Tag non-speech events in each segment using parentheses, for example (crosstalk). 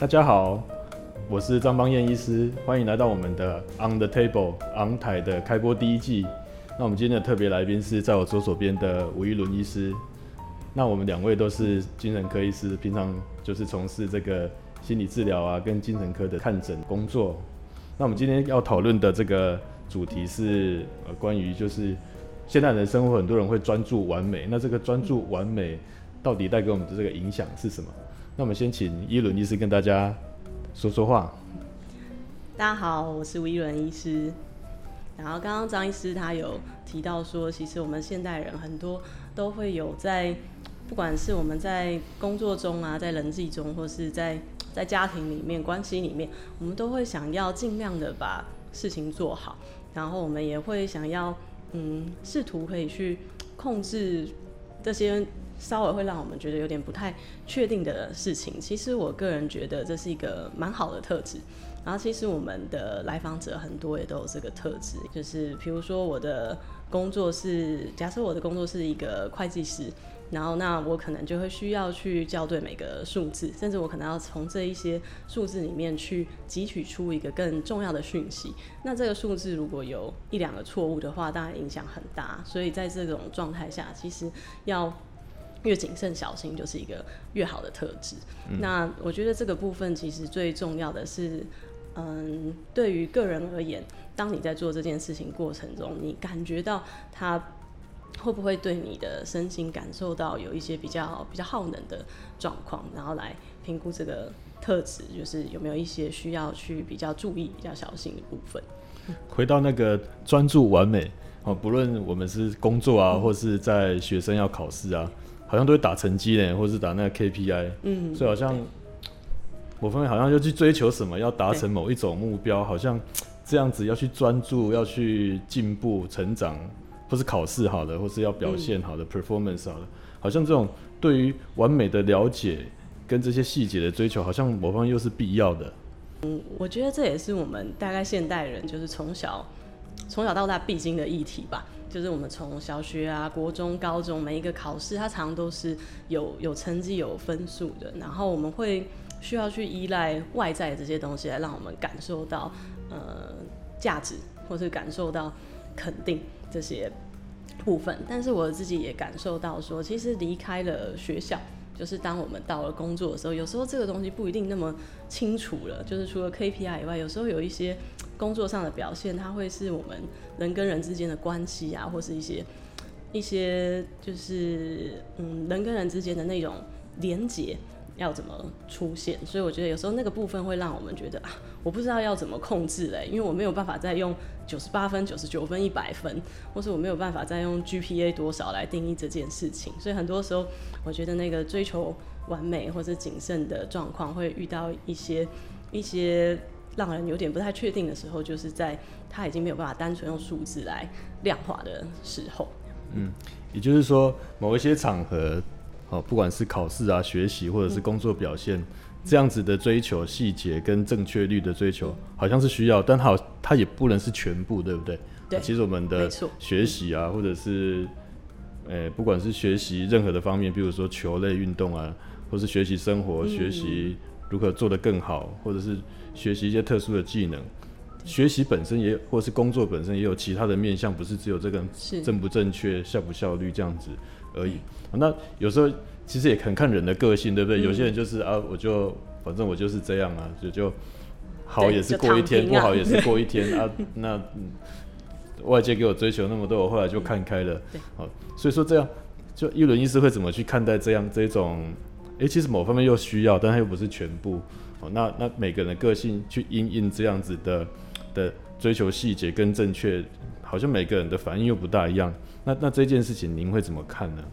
大家好，我是张邦彦医师，欢迎来到我们的 On the Table 昂台的开播第一季。那我们今天的特别来宾是在我左手边的吴一伦医师。那我们两位都是精神科医师，平常就是从事这个心理治疗啊，跟精神科的看诊工作。那我们今天要讨论的这个主题是呃关于就是现代人生活，很多人会专注完美，那这个专注完美到底带给我们的这个影响是什么？那我们先请伊伦医师跟大家说说话。大家好，我是吴一伦医师。然后刚刚张医师他有提到说，其实我们现代人很多都会有在，不管是我们在工作中啊，在人际中，或是在在家庭里面关系里面，我们都会想要尽量的把事情做好，然后我们也会想要嗯，试图可以去控制这些。稍微会让我们觉得有点不太确定的事情，其实我个人觉得这是一个蛮好的特质。然后其实我们的来访者很多也都有这个特质，就是比如说我的工作是，假设我的工作是一个会计师，然后那我可能就会需要去校对每个数字，甚至我可能要从这一些数字里面去汲取出一个更重要的讯息。那这个数字如果有一两个错误的话，当然影响很大。所以在这种状态下，其实要越谨慎小心就是一个越好的特质。那我觉得这个部分其实最重要的是，嗯，对于个人而言，当你在做这件事情过程中，你感觉到他会不会对你的身心感受到有一些比较比较耗能的状况，然后来评估这个特质，就是有没有一些需要去比较注意、比较小心的部分。回到那个专注完美哦，不论我们是工作啊，或是在学生要考试啊。好像都会打成绩呢，或者是打那个 KPI，嗯，所以好像某方面好像要去追求什么，要达成某一种目标，好像这样子要去专注，要去进步、成长，或是考试好的，或是要表现好的 performance 好的，好像这种对于完美的了解跟这些细节的追求，好像某方面又是必要的。嗯，我觉得这也是我们大概现代人就是从小从小到大必经的议题吧。就是我们从小学啊、国中、高中每一个考试，它常常都是有有成绩、有分数的。然后我们会需要去依赖外在这些东西来让我们感受到呃价值，或是感受到肯定这些部分。但是我自己也感受到说，其实离开了学校。就是当我们到了工作的时候，有时候这个东西不一定那么清楚了。就是除了 KPI 以外，有时候有一些工作上的表现，它会是我们人跟人之间的关系啊，或是一些一些就是嗯人跟人之间的那种连结。要怎么出现？所以我觉得有时候那个部分会让我们觉得啊，我不知道要怎么控制嘞，因为我没有办法再用九十八分、九十九分、一百分，或是我没有办法再用 GPA 多少来定义这件事情。所以很多时候，我觉得那个追求完美或者谨慎的状况，会遇到一些一些让人有点不太确定的时候，就是在他已经没有办法单纯用数字来量化的时候。嗯，也就是说，某一些场合。哦，不管是考试啊、学习或者是工作表现，这样子的追求细节跟正确率的追求，好像是需要，但好，它也不能是全部，对不对？对。其实我们的学习啊，或者是，呃，不管是学习任何的方面，比如说球类运动啊，或是学习生活、学习如何做得更好，或者是学习一些特殊的技能，学习本身也，或是工作本身也有其他的面向，不是只有这个正不正确、效不效率这样子。而已，那有时候其实也很看人的个性，对不对？有些人就是啊，我就反正我就是这样啊，就就好也是过一天，不好也是过一天 (laughs) 啊。那外界给我追求那么多，我后来就看开了。好，所以说这样，就一轮医师会怎么去看待这样这种？哎，其实某方面又需要，但它又不是全部。哦，那那每个人的个性去因应这样子的的追求细节跟正确，好像每个人的反应又不大一样。那那这件事情您会怎么看呢？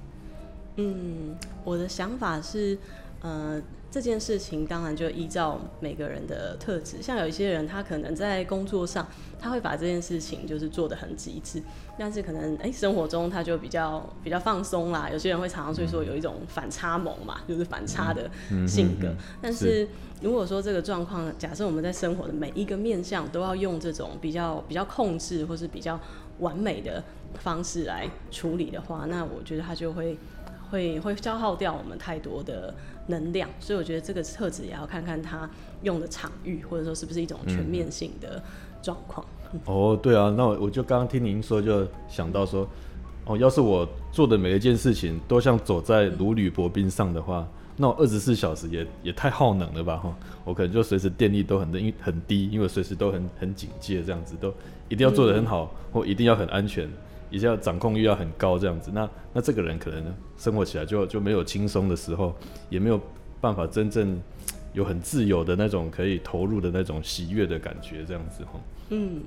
嗯，我的想法是，呃，这件事情当然就依照每个人的特质，像有一些人他可能在工作上他会把这件事情就是做的很极致，但是可能哎生活中他就比较比较放松啦。有些人会常常所以说有一种反差萌嘛，就是反差的性格。但是如果说这个状况，假设我们在生活的每一个面向都要用这种比较比较控制或是比较完美的。方式来处理的话，那我觉得他就会会会消耗掉我们太多的能量，所以我觉得这个特质也要看看它用的场域，或者说是不是一种全面性的状况。哦，对啊，那我我就刚刚听您说，就想到说，哦，要是我做的每一件事情都像走在如履薄冰上的话，那我二十四小时也也太耗能了吧哈，我可能就随时电力都很因很低，因为随时都很很警戒这样子，都一定要做的很好，或一定要很安全。一下掌控欲要很高，这样子，那那这个人可能生活起来就就没有轻松的时候，也没有办法真正有很自由的那种可以投入的那种喜悦的感觉，这样子哈。嗯，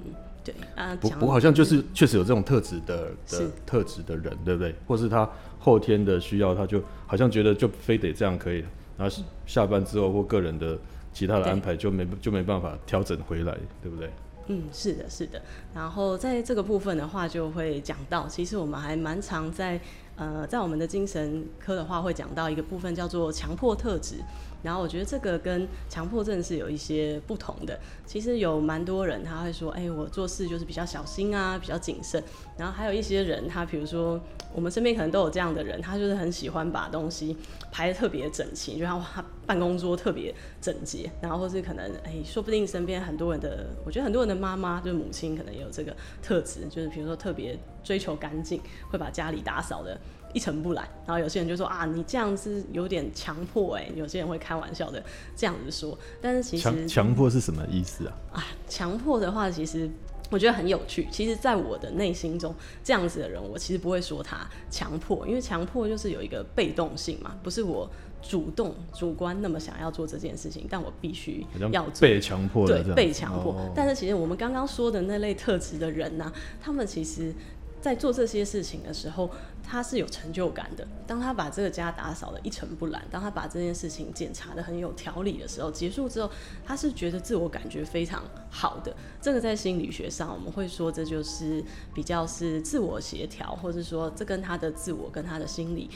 对啊。不不过好像就是确实有这种特质的的特质的人，对不对？或是他后天的需要，他就好像觉得就非得这样可以，然后下班之后或个人的其他的安排就没就没办法调整回来，对不对？嗯，是的，是的。然后在这个部分的话，就会讲到，其实我们还蛮常在呃，在我们的精神科的话，会讲到一个部分叫做强迫特质。然后我觉得这个跟强迫症是有一些不同的。其实有蛮多人他会说，哎，我做事就是比较小心啊，比较谨慎。然后还有一些人，他比如说我们身边可能都有这样的人，他就是很喜欢把东西排的特别整齐，就像他办公桌特别整洁。然后或是可能，哎，说不定身边很多人的，我觉得很多人的妈妈就是母亲，可能也有这个特质，就是比如说特别追求干净，会把家里打扫的。一成不染，然后有些人就说啊，你这样是有点强迫哎，有些人会开玩笑的这样子说，但是其实强强迫是什么意思啊？啊，强迫的话，其实我觉得很有趣。其实，在我的内心中，这样子的人，我其实不会说他强迫，因为强迫就是有一个被动性嘛，不是我主动主观那么想要做这件事情，但我必须要被强迫，对，被强迫。但是其实我们刚刚说的那类特质的人呢，他们其实。在做这些事情的时候，他是有成就感的。当他把这个家打扫的一尘不染，当他把这件事情检查的很有条理的时候，结束之后，他是觉得自我感觉非常好的。这个在心理学上，我们会说这就是比较是自我协调，或者说这跟他的自我跟他的心理，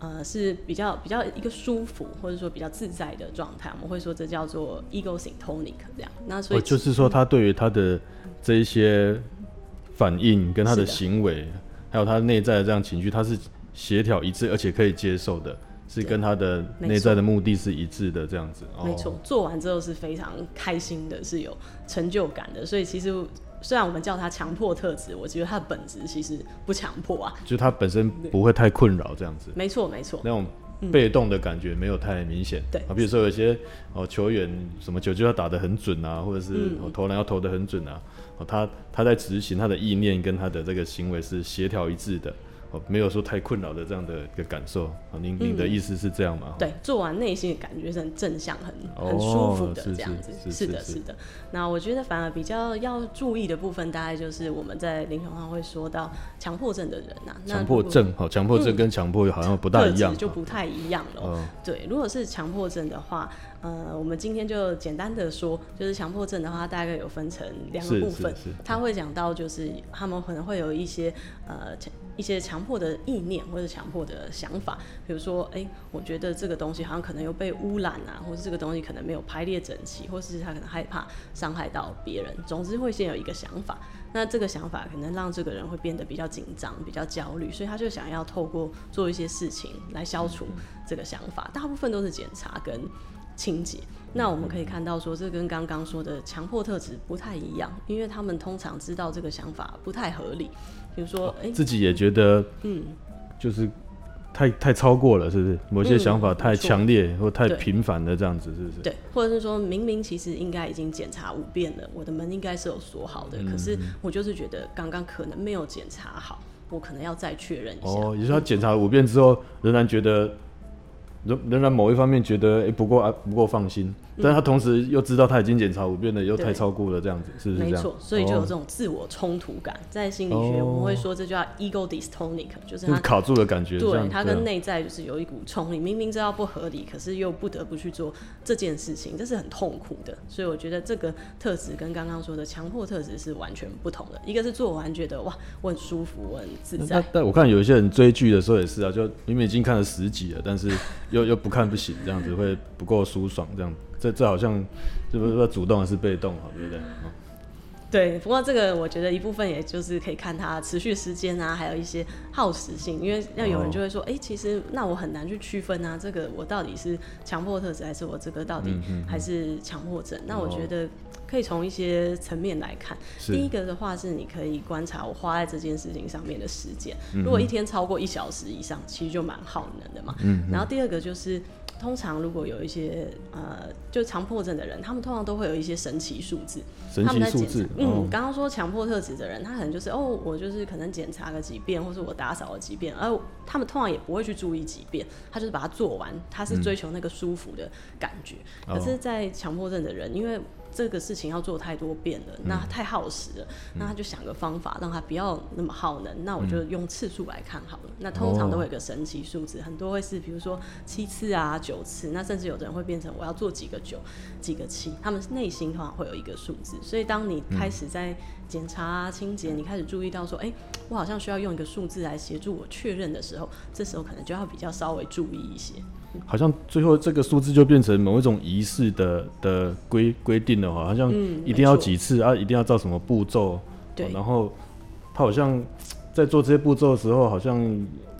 呃，是比较比较一个舒服，或者说比较自在的状态。我们会说这叫做 ego syntonic 这样。那所以就是说，他对于他的这一些。反应跟他的行为，还有他内在的这样情绪，他是协调一致，而且可以接受的，是跟他的内在的目的是一致的，这样子。没错，做完之后是非常开心的，是有成就感的。所以其实虽然我们叫他强迫特质，我觉得他的本质其实不强迫啊，就他本身不会太困扰这样子。没错，没错，那种被动的感觉没有太明显。对啊，比如说有些哦球员什么球就要打得很准啊，或者是投篮要投得很准啊。他他在执行他的意念跟他的这个行为是协调一致的。哦，没有说太困扰的这样的一个感受啊，您您的意思是这样吗？对，做完内心的感觉是很正向、很很舒服的这样子。是的，是的。那我觉得反而比较要注意的部分，大概就是我们在临床上会说到强迫症的人呐。强迫症，好，强迫症跟强迫好像不大一样，就不太一样了。对，如果是强迫症的话，呃，我们今天就简单的说，就是强迫症的话，大概有分成两个部分。他会讲到，就是他们可能会有一些呃。一些强迫的意念或者强迫的想法，比如说，哎，我觉得这个东西好像可能又被污染啊，或者这个东西可能没有排列整齐，或是他可能害怕伤害到别人。总之会先有一个想法，那这个想法可能让这个人会变得比较紧张、比较焦虑，所以他就想要透过做一些事情来消除这个想法。大部分都是检查跟清洁。那我们可以看到说，这跟刚刚说的强迫特质不太一样，因为他们通常知道这个想法不太合理。比如说，哎，自己也觉得，嗯，就是太太超过了，是不是？某些想法太强烈或太频繁的这样子，是不是？对，或者是说明明其实应该已经检查五遍了，我的门应该是有锁好的，可是我就是觉得刚刚可能没有检查好，我可能要再确认一下。哦，也就是他检查五遍之后，仍然觉得。仍仍然某一方面觉得哎不够啊不够放心，但他同时又知道他已经检查五遍了，又太超过了这样子，是不是这样？没错，所以就有这种自我冲突感。在心理学我们会说这叫 ego dystonic，就是他卡住的感觉。对，他跟内在就是有一股冲力，明明知道不合理，可是又不得不去做这件事情，这是很痛苦的。所以我觉得这个特质跟刚刚说的强迫特质是完全不同的。一个是做完觉得哇我很舒服，我很自在。但我看有一些人追剧的时候也是啊，就明明已经看了十集了，但是。(laughs) 又又又不看不行，这样子会不够舒爽，这样。这这好像这不是说主动还是被动，好对不对？对，不过这个我觉得一部分也就是可以看它持续时间啊，还有一些耗时性，因为要有人就会说，哎、其实那我很难去区分啊，这个我到底是强迫特质，还是我这个到底还是强迫症？那我觉得可以从一些层面来看。第一个的话是你可以观察我花在这件事情上面的时间，如果一天超过一小时以上，其实就蛮耗能的嘛。然后第二个就是。通常如果有一些呃，就强迫症的人，他们通常都会有一些神奇数字，神他们在检奇数字查，，嗯哦，刚刚说强迫特质的人，他可能就是哦，我就是可能检查个几遍，或是我打扫了几遍，而他们通常也不会去注意几遍，他就是把它做完，他是追求那个舒服的感觉。哦可是，在强迫症的人，因为这个事情要做太多遍了，那太耗时了，那他就想个方法让他不要那么耗能，那我就用次数来看好了。那通常都会有个神奇数字，很多会是比如说七次啊、九次，那甚至有的人会变成我要做几个九、几个七，他们内心通常会有一个数字。所以当你开始在检查啊、清洁，你开始注意到说，哎、我好像需要用一个数字来协助我确认的时候，这时候可能就要比较稍微注意一些。好像最后这个数字就变成某一种仪式的的规规定了哈，好像嗯一定要几次啊，一定要照什么步骤，然后他好像在做这些步骤的时候，好像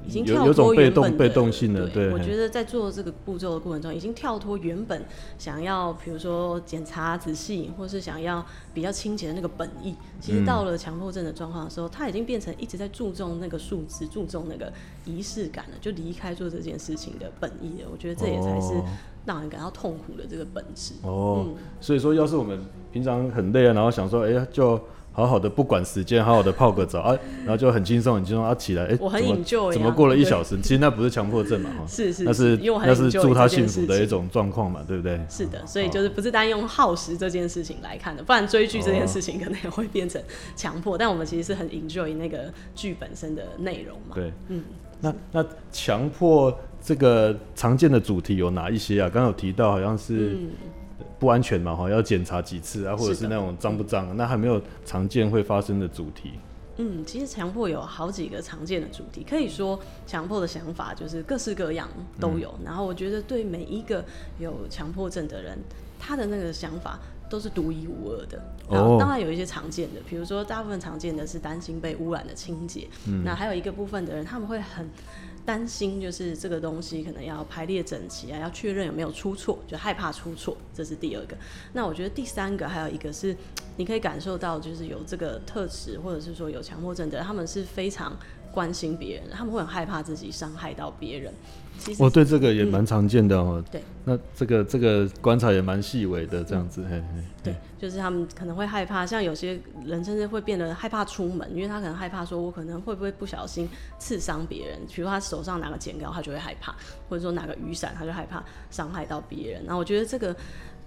已经跳有有种被动被动性的，对，我觉得在做这个步骤的过程中，已经跳脱原本想要，比如说检查仔细，或是想要比较清洁的那个本意。其实到了强迫症的状况的时候，他已经变成一直在注重那个数字，注重那个仪式感了，就离开做这件事情的本意了。我觉得这也才是哦让人感到痛苦的这个本质。哦，嗯所以说，要是我们平常很累啊，然后想说，哎、呀，就好好的不管时间，好好的泡个澡啊，然后就很轻松很轻松啊，起来，哎、我很 enjoy 啊怎么过了一小时？其实那不是强迫症嘛，哈，是是那是那是祝他幸福的一种状况嘛，对不对？是的，所以就是不是单用耗时这件事情来看的，不然追剧这件事情可能也会变成强迫。但我们其实是很 enjoy 那个剧本身的内容嘛。对，嗯，那那强迫这个常见的主题有哪一些啊？刚刚有提到好像是嗯，不安全嘛，哈，要检查几次啊，或者是那种脏不脏？那还没有常见会发生的主题？嗯，其实强迫有好几个常见的主题，可以说强迫的想法就是各式各样都有。然后我觉得对每一个有强迫症的人，他的那个想法都是独一无二的。然后哦当然有一些常见的，比如说大部分常见的是担心被污染的清洁，那还有一个部分的人他们会很。担心就是这个东西可能要排列整齐啊，要确认有没有出错，就害怕出错，这是第二个。那我觉得第三个还有一个是，你可以感受到就是有这个特质，或者是说有强迫症的，他们是非常关心别人，他们会很害怕自己伤害到别人。其实我，对，这个也蛮常见的哦。对，那这个这个观察也蛮细微的，这样子，嘿嘿。对，就是他们可能会害怕，像有些人甚至会变得害怕出门，因为他可能害怕说，我可能会不会不小心刺伤别人，比如他手上拿个剪刀，他就会害怕，或者说拿个雨伞，他就害怕伤害到别人。那我觉得这个，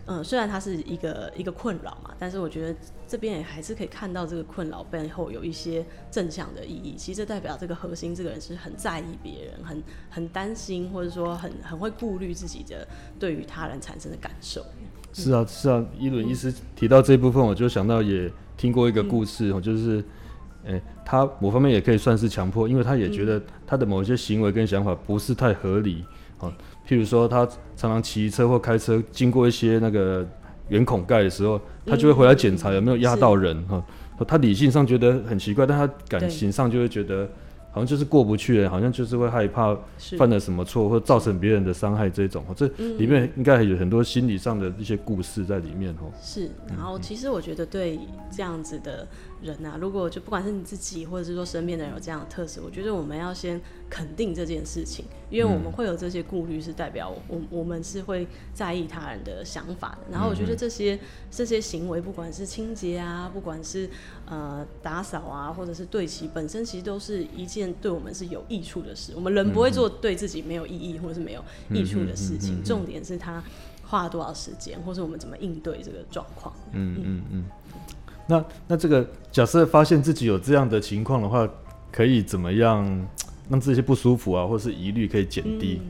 嗯、虽然它是一个一个困扰嘛，但是我觉得这边也还是可以看到这个困扰背后有一些正向的意义。其实这代表这个核心这个人是很在意别人，很很担心，或者说很很会顾虑自己的对于他人产生的感受。是啊，是啊，伊伦医师提到这部分，我就想到也听过一个故事哦，就是，诶、他某方面也可以算是强迫，因为他也觉得他的某些行为跟想法不是太合理哦，譬如说他常常骑车或开车经过一些那个圆孔盖的时候，他就会回来检查有没有压到人哈、哦，他理性上觉得很奇怪，但他感情上就会觉得好像就是过不去了，好像就是会害怕犯了什么错，或造成别人的伤害这种，哦这里面应该还有很多心理上的一些故事在里面哦。是，然后其实我觉得对这样子的人啊，如果就不管是你自己，或者是说身边的人有这样的特质，我觉得我们要先肯定这件事情，因为我们会有这些顾虑，是代表我我们是会在意他人的想法的。然后我觉得这些这些行为，不管是清洁啊，不管是呃打扫啊，或者是对齐，本身其实都是一件对我们是有益处的事。我们人不会做对自己没有意义或者是没有益处的事情，重点是他花了多少时间，或是我们怎么应对这个状况。嗯嗯嗯。那那这个假设发现自己有这样的情况的话，可以怎么样 (tsk) 让这些不舒服啊，或是疑虑可以减低？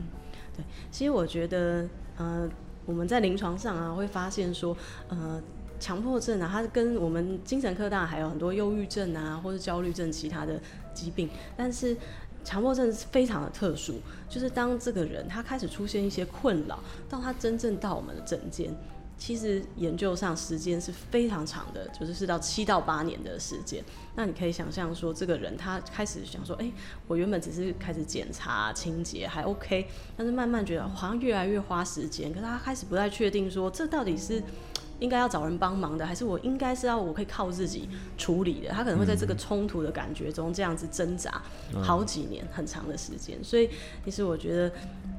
对，其实我觉得，呃，我们在临床上啊，会发现说，呃，强迫症啊，它跟我们精神科当然还有很多忧郁症啊，或是焦虑症其他的疾病，但是强迫症是非常的特殊，就是当这个人他开始出现一些困扰，到他真正到我们的诊间。其实研究上时间是非常长的，就是是到七到八年的时间。那你可以想象说，这个人他开始想说，哎、我原本只是开始检查清洁还 OK，但是慢慢觉得好像越来越花时间，可是他开始不太确定说，这到底是应该要找人帮忙的，还是我应该是要我可以靠自己处理的？他可能会在这个冲突的感觉中这样子挣扎好几年，很长的时间。所以其实我觉得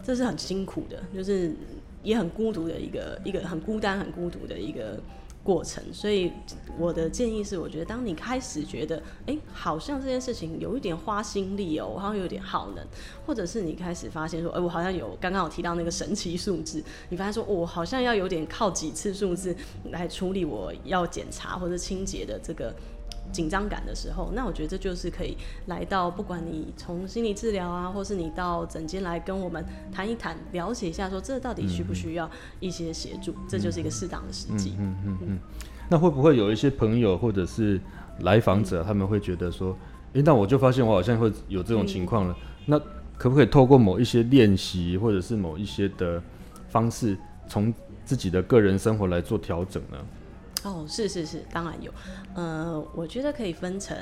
这是很辛苦的，就是也很孤独的一个一个很孤单、很孤独的一个过程。所以我的建议是，我觉得当你开始觉得，哎、好像这件事情有一点花心力哦，好像有点耗能，或者是你开始发现说，哎、我好像有刚刚有提到那个神奇数字，你发现说，我好像要有点靠几次数字来处理我要检查或者清洁的这个。紧张感的时候，那我觉得这就是可以来到，不管你从心理治疗啊，或是你到诊间来跟我们谈一谈，了解一下说这到底需不需要一些协助，这就是一个适当的时机。嗯嗯嗯。那会不会有一些朋友或者是来访者，他们会觉得说，诶，那我就发现我好像会有这种情况了，那可不可以透过某一些练习，或者是某一些的方式，从自己的个人生活来做调整呢？哦，是是是，当然有。呃，我觉得可以分成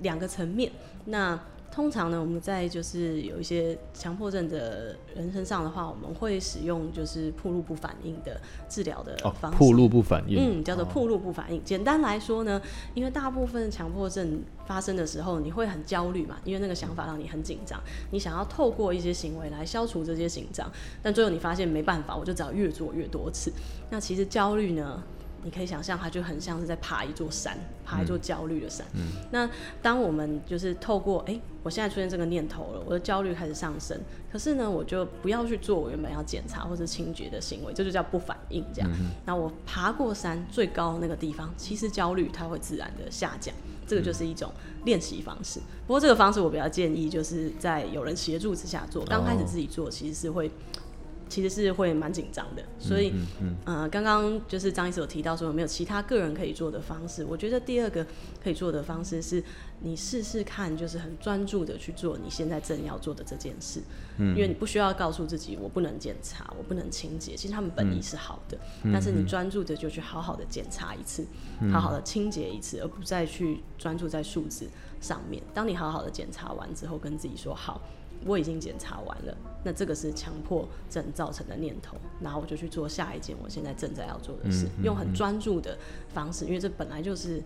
两个层面。那通常呢，我们在就是有一些强迫症的人身上的话，我们会使用就是铺路不反应的治疗的哦方，式。铺路不反应，嗯，叫做铺路不反应。简单来说呢，因为大部分强迫症发生的时候，你会很焦虑嘛，因为那个想法让你很紧张，你想要透过一些行为来消除这些紧张，但最后你发现没办法，我就只要越做越多次。那其实焦虑呢？你可以想象，它就很像是在爬一座山，爬一座焦虑的山。那当我们就是透过，哎、我现在出现这个念头了，我的焦虑开始上升，可是呢，我就不要去做我原本要检查或者清洁的行为，这就叫不反应这样。那我爬过山最高那个地方，其实焦虑它会自然的下降，这个就是一种练习方式。不过这个方式我比较建议就是在有人协助之下做，刚开始自己做其实是会。其实是会蛮紧张的，所以，呃，刚刚就是张医师有提到说有没有其他个人可以做的方式？我觉得第二个可以做的方式是，你试试看，就是很专注的去做你现在正要做的这件事，因为你不需要告诉自己我不能检查，我不能清洁，其实他们本意是好的，但是你专注的就去好好的检查一次，好好的清洁一次，而不再去专注在数字上面。当你好好的检查完之后，跟自己说好。我已经检查完了，那这个是强迫症造成的念头，然后我就去做下一件我现在正在要做的事，用很专注的方式，因为这本来就是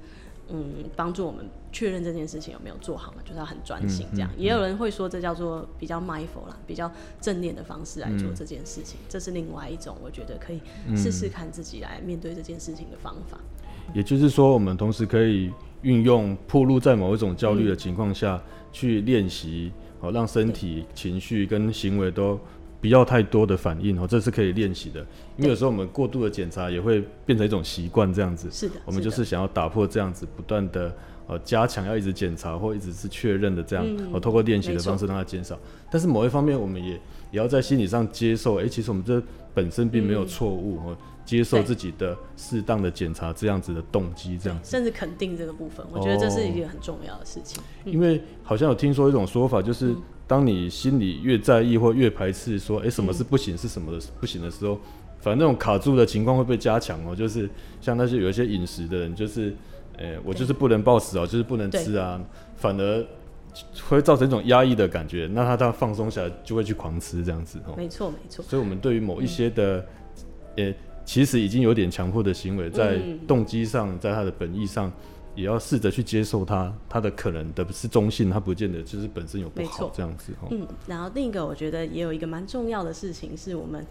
嗯帮助我们确认这件事情有没有做好嘛，就是要很专心这样。也有人会说这叫做比较 mindful 啦，比较正念的方式来做这件事情，这是另外一种我觉得可以试试看自己来面对这件事情的方法。也就是说，我们同时可以运用铺路在某一种焦虑的情况下、去练习，哦，让身体、情绪跟行为都不要太多的反应，哦，这是可以练习的。因为有时候我们过度的检查也会变成一种习惯，这样子。是的，我们就是想要打破这样子不断的呃加强，要一直检查或一直是确认的这样，嗯哦，透过练习的方式让它减少。但是某一方面，我们也也要在心理上接受，哎、其实我们这本身并没有错误，哦，接受自己的适当的检查这样子的动机，这样子。甚至肯定这个部分，我觉得这是一个很重要的事情。因为好像有听说一种说法，就是当你心里越在意或越排斥说，哎、什么是不行，是什么的不行的时候，反正那种卡住的情况会被加强哦。就是像那些有一些饮食的人，就是，呃、我就是不能暴食哦，就是不能吃啊，反而会造成一种压抑的感觉。那他他放松下来，就会去狂吃这样子哦。没错，没错。所以，我们对于某一些的，呃、其实已经有点强迫的行为，在嗯动机上，在他的本意上，也要试着去接受他，他的可能的是中性，他不见得就是本身有不好这样子哦。嗯，然后另一个我觉得也有一个蛮重要的事情，是我们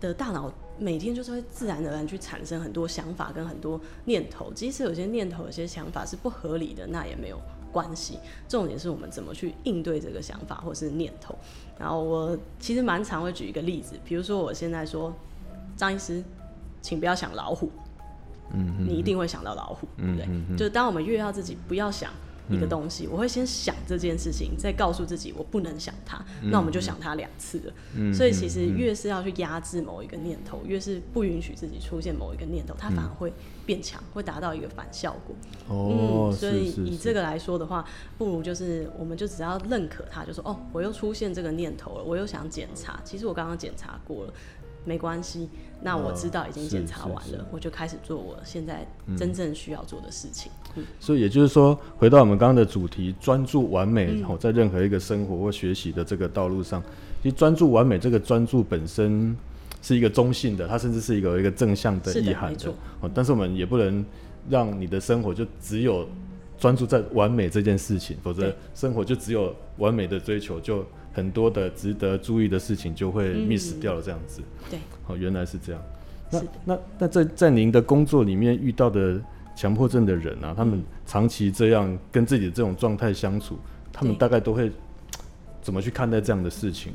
的大脑每天就是会自然而然去产生很多想法跟很多念头，即使有些念头、有些想法是不合理的，那也没有关系。重点是我们怎么去应对这个想法或是念头。然后我其实蛮常会举一个例子，比如说我现在说张医师，请不要想老虎。嗯，你一定会想到老虎，对不对？就是当我们越要自己不要想一个东西，我会先想这件事情，再告诉自己我不能想它，那我们就想它两次了。所以其实越是要去压制某一个念头，越是不允许自己出现某一个念头，它反而会变强，会达到一个反效果。哦，嗯，所以以这个来说的话，不如就是我们就只要认可它，就说哦，我又出现这个念头了，我又想检查，其实我刚刚检查过了，没关系，那我知道已经检查完了，我就开始做我现在真正需要做的事情。嗯，所以也就是说，回到我们刚刚的主题，专注完美，哦，在任何一个生活或学习的这个道路上，其实专注完美这个专注本身是一个中性的，它甚至是一个有一个正向的意涵的。哦，但是我们也不能让你的生活就只有专注在完美这件事情，否则生活就只有完美的追求，就很多的值得注意的事情就会嗯。miss 掉了。这样子，对，哦，原来是这样。那那那在在您的工作里面遇到的强迫症的人啊，他们嗯长期这样跟自己的这种状态相处，他们大概都会怎么去看待这样的事情，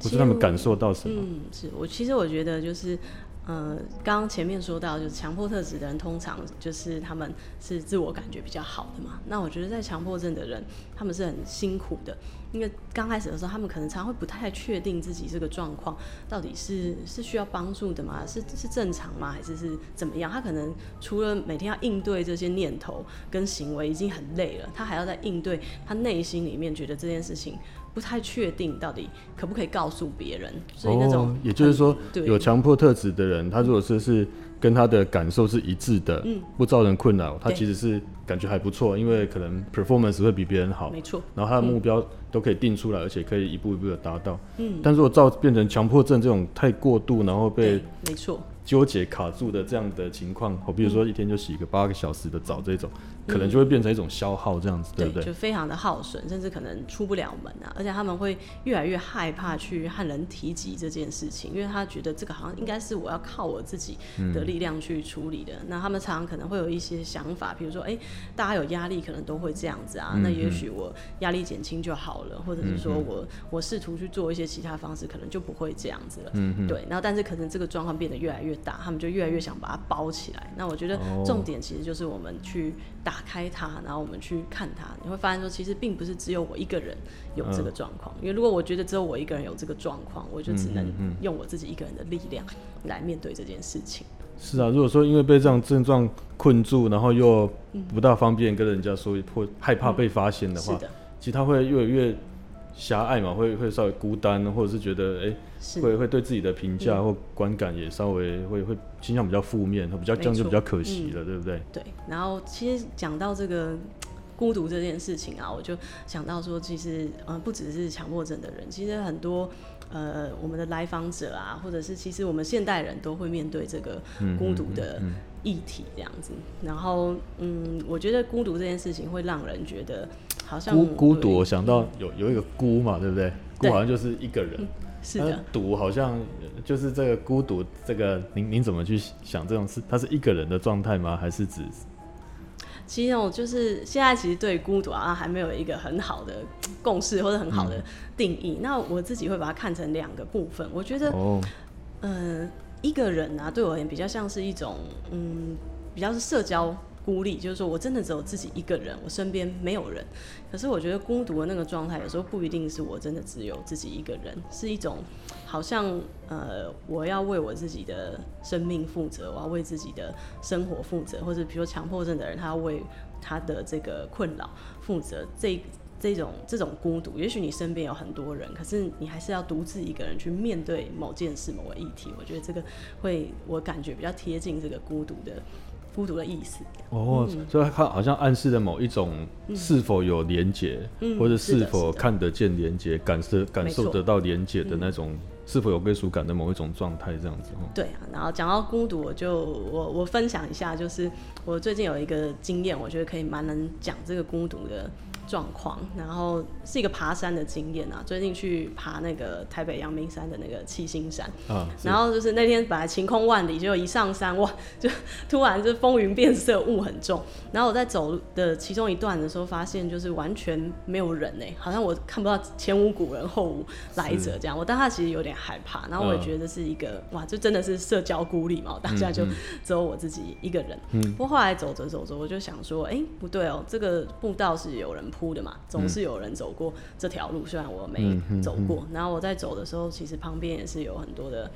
或是他们感受到什么？嗯，是。我其实我觉得就是，呃，刚刚前面说到，就是强迫特质的人通常就是他们是自我感觉比较好的嘛。那我觉得在强迫症的人，他们是很辛苦的，因为刚开始的时候，他们可能常会不太确定自己这个状况到底是是需要帮助的吗？是是正常吗？还是是怎么样？他可能除了每天要应对这些念头跟行为已经很累了，他还要在应对他内心里面觉得这件事情。不太确定到底可不可以告诉别人，所以那种、哦，也就是说，对。有强迫特质的人，他如果说是跟他的感受是一致的，嗯。不造成困扰，他其实是感觉还不错，因为可能 performance 会比别人好，没错，然后他的目标都可以定出来，而且可以一步一步的达到。嗯，但如果造变成强迫症这种太过度，然后被，没错，纠结卡住的这样的情况，我，比如说一天就洗个八个小时的澡这种，嗯可能就会变成一种消耗这样子，对不对？就非常的耗损，甚至可能出不了门啊，而且他们会越来越害怕去和人提及这件事情，因为他觉得这个好像应该是我要靠我自己嗯的力量去处理的。那他们常常可能会有一些想法，比如说，哎、大家有压力可能都会这样子啊，那也许我压力减轻就好了，或者是说我我试图去做一些其他方式，可能就不会这样子了。嗯对，然后但是可能这个状况变得越来越大，他们就越来越想把它包起来。那我觉得哦重点其实就是我们去打开它，然后我们去看它，你会发现说，其实并不是只有我一个人有这个状况。因为如果我觉得只有我一个人有这个状况，我就只能用我自己一个人的力量来面对这件事情。是啊，如果说因为被这样症状困住，然后又不大方便跟人家说，或害怕被发现的话，是的，其实他会越来越狭隘嘛，会会稍微孤单，或者是觉得哎、是。会会对自己的评价或观感也稍微会会倾向比较负面，会比较这样就比较可惜了，对不对？对，然后其实讲到这个 (tsk) 孤独这件事情啊，我就想到说，其实呃不只是强迫症的人，其实很多呃我们的来访者啊，或者是其实我们现代人都会面对这个嗯孤独的议题这样子。然后嗯，我觉得孤独这件事情会让人觉得好像孤孤独，我想到有有一个孤嘛，对不对？孤好像就是一个人，是的，独好像呃就是这个孤独，这个您您怎么去想这种事？它是一个人的状态吗？还是指其实我就是现在其实对孤独啊还没有一个很好的共识或者很好嗯的定义。那我自己会把它看成两个部分，我觉得哦，呃，一个人啊，对我而言比较像是一种，嗯，比较是社交孤立，就是说我真的只有自己一个人，我身边没有人。可是我觉得孤独的那个状态，有时候不一定是我真的只有自己一个人，是一种好像呃，我要为我自己的生命负责，我要为自己的生活负责，或者比如说强迫症的人，他要为他的这个困扰负责。这这种这种孤独，也许你身边有很多人，可是你还是要独自一个人去面对某件事、某个议题。我觉得这个会，我感觉比较贴近这个孤独的孤独的意思。哦，嗯所以它好像暗示了某一种是否有连结，嗯或者是否看得见连结，感受感受得到连结的那种，是否有归属感的某一种状态，这样子哦。对啊，然后讲到孤独，我就我我分享一下，就是我最近有一个经验，我觉得可以蛮能讲这个孤独的状况。然后是一个爬山的经验啊，最近去爬那个台北阳明山的那个七星山，啊，然后就是那天本来晴空万里，结果一上山哇，(laughs) 就突然就风云变色，雾很重。然后我在走的其中一段的时候，发现就是完全没有人呢、好像我看不到前无古人后无来者这样。我当下其实有点害怕，然后我也嗯觉得是一个、哇，就真的是社交孤立嘛，我当下就只有我自己一个人。嗯不过后来走着走着，我就想说，哎、不对哦，这个步道是有人铺的嘛，总是有人走过这条路，虽然我没走过。然后我在走的时候，其实旁边也是有很多的。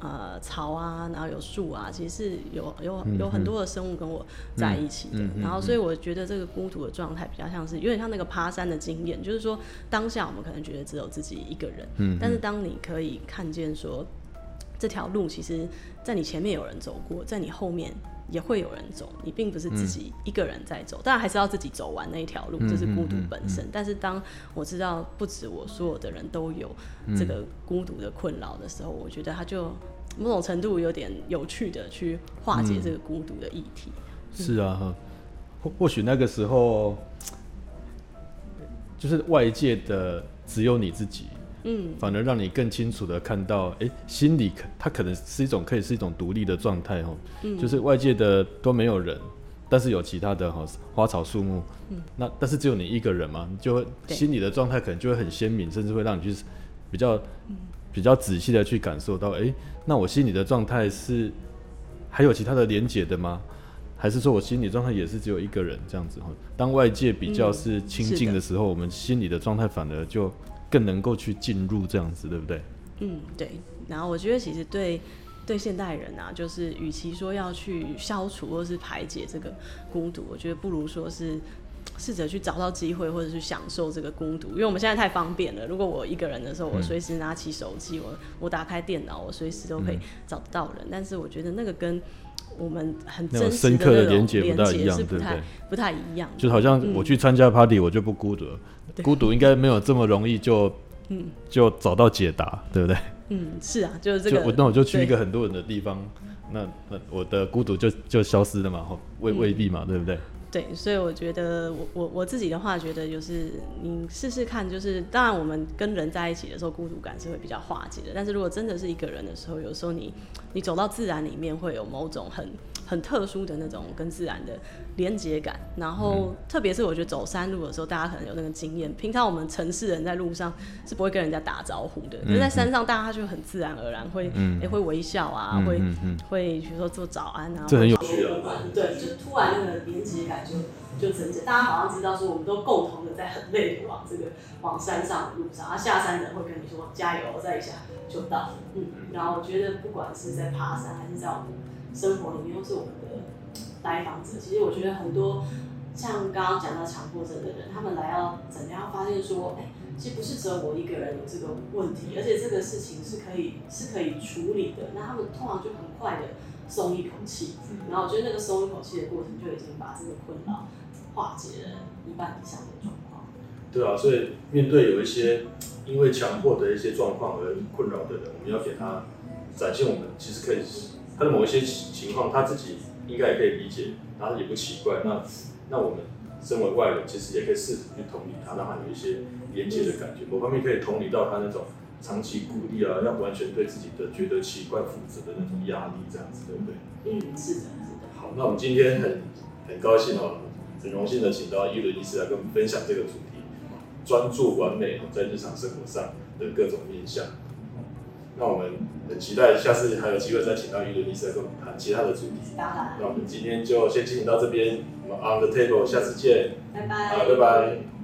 呃，草啊，然后有树啊，其实是有有有很多的生物跟我在一起的。然后，所以我觉得这个孤独的状态比较像是有点像那个爬山的经验，就是说当下我们可能觉得只有自己一个人，但是当你可以看见说。这条路其实，在你前面有人走过，在你后面也会有人走，你并不是自己一个人在走，当然还是要自己走完那一条路，这是孤独本身。但是当我知道不止我，所有的人都有这个孤独的困扰的时候，我觉得他就某种程度有点有趣的去化解这个孤独的议题。是啊，或或许那个时候，就是外界的只有你自己。嗯，反而让你更清楚的看到，哎，心里可它可能是一种可以是一种独立的状态哦，嗯，就是外界的都没有人，但是有其他的哈花草树木，嗯，那但是只有你一个人嘛，你就会心里的状态可能就会很鲜明，甚至会让你去比较比较仔细的去感受到，哎，那我心里的状态是还有其他的连结的吗？还是说我心理状态也是只有一个人这样子哈？当外界比较是亲近的时候，我们心里的状态反而就。更能够去进入这样子，对不对？嗯，对。然后我觉得其实对对现代人啊，就是与其说要去消除或是排解这个孤独，我觉得不如说是试着去找到机会，或者去享受这个孤独。因为我们现在太方便了，如果我一个人的时候，我随时拿起手机，我我打开电脑，我随时都可以找得到人。但是我觉得那个跟我们很真实的连接不太一样，对不对不太一样。就好像我去参加 party，我就不孤独。孤独应该没有这么容易就，嗯，就找到解答，对不对？嗯，是啊，就是这个。我那我就去一个很多人的地方，那那我的孤独就就消失了嘛？未未必嘛，对不对？对，所以我觉得我我我自己的话，觉得就是你试试看，就是当然我们跟人在一起的时候，孤独感是会比较化解的。但是如果真的是一个人的时候，有时候你你走到自然里面，会有某种很。很特殊的那种跟自然的连接感，然后特别是我觉得走山路的时候，大家可能有那个经验。平常我们城市人在路上是不会跟人家打招呼的，可是在山上，大家就很自然而然会也会微笑啊，会会比如说做早安啊，这很有趣啊。对，就突然那个连接感就就增加。大家好像知道说，我们都共同的在很累的往这个往山上的路上，然后下山的人会跟你说加油，再一下就到了。嗯，然后我觉得不管是在爬山还是在我们。生活里面又是我们的来访者，其实我觉得很多像刚刚讲到强迫症的人，他们来要怎么样发现说，哎，其实不是只有我一个人有这个问题，而且这个事情是可以是可以处理的，那他们通常就很快的松一口气，然后我觉得那个松一口气的过程就已经把这个困扰化解了一半以上的状况。对啊，所以面对有一些因为强迫的一些状况而困扰的人，我们要给他展现我们其实可以。他的某一些情况，他自己应该也可以理解，然后也不奇怪。那那我们身为外人，其实也可以试着去同理他，让他有一些连接的感觉。某方面可以同理到他那种长期孤立啊，要完全对自己的觉得奇怪、负责的那种压力，这样子，对不对？嗯，是的，是的。好，那我们今天很很高兴哦，很荣幸的请到伊伦医师来跟我们分享这个主题：专注完美在日常生活上的各种面向。那我们很期待下次还有机会再请到一轮医生跟我们谈其他的主题。那我们今天就先进行到这边，我们 on the table，下次见。拜拜。好，拜拜。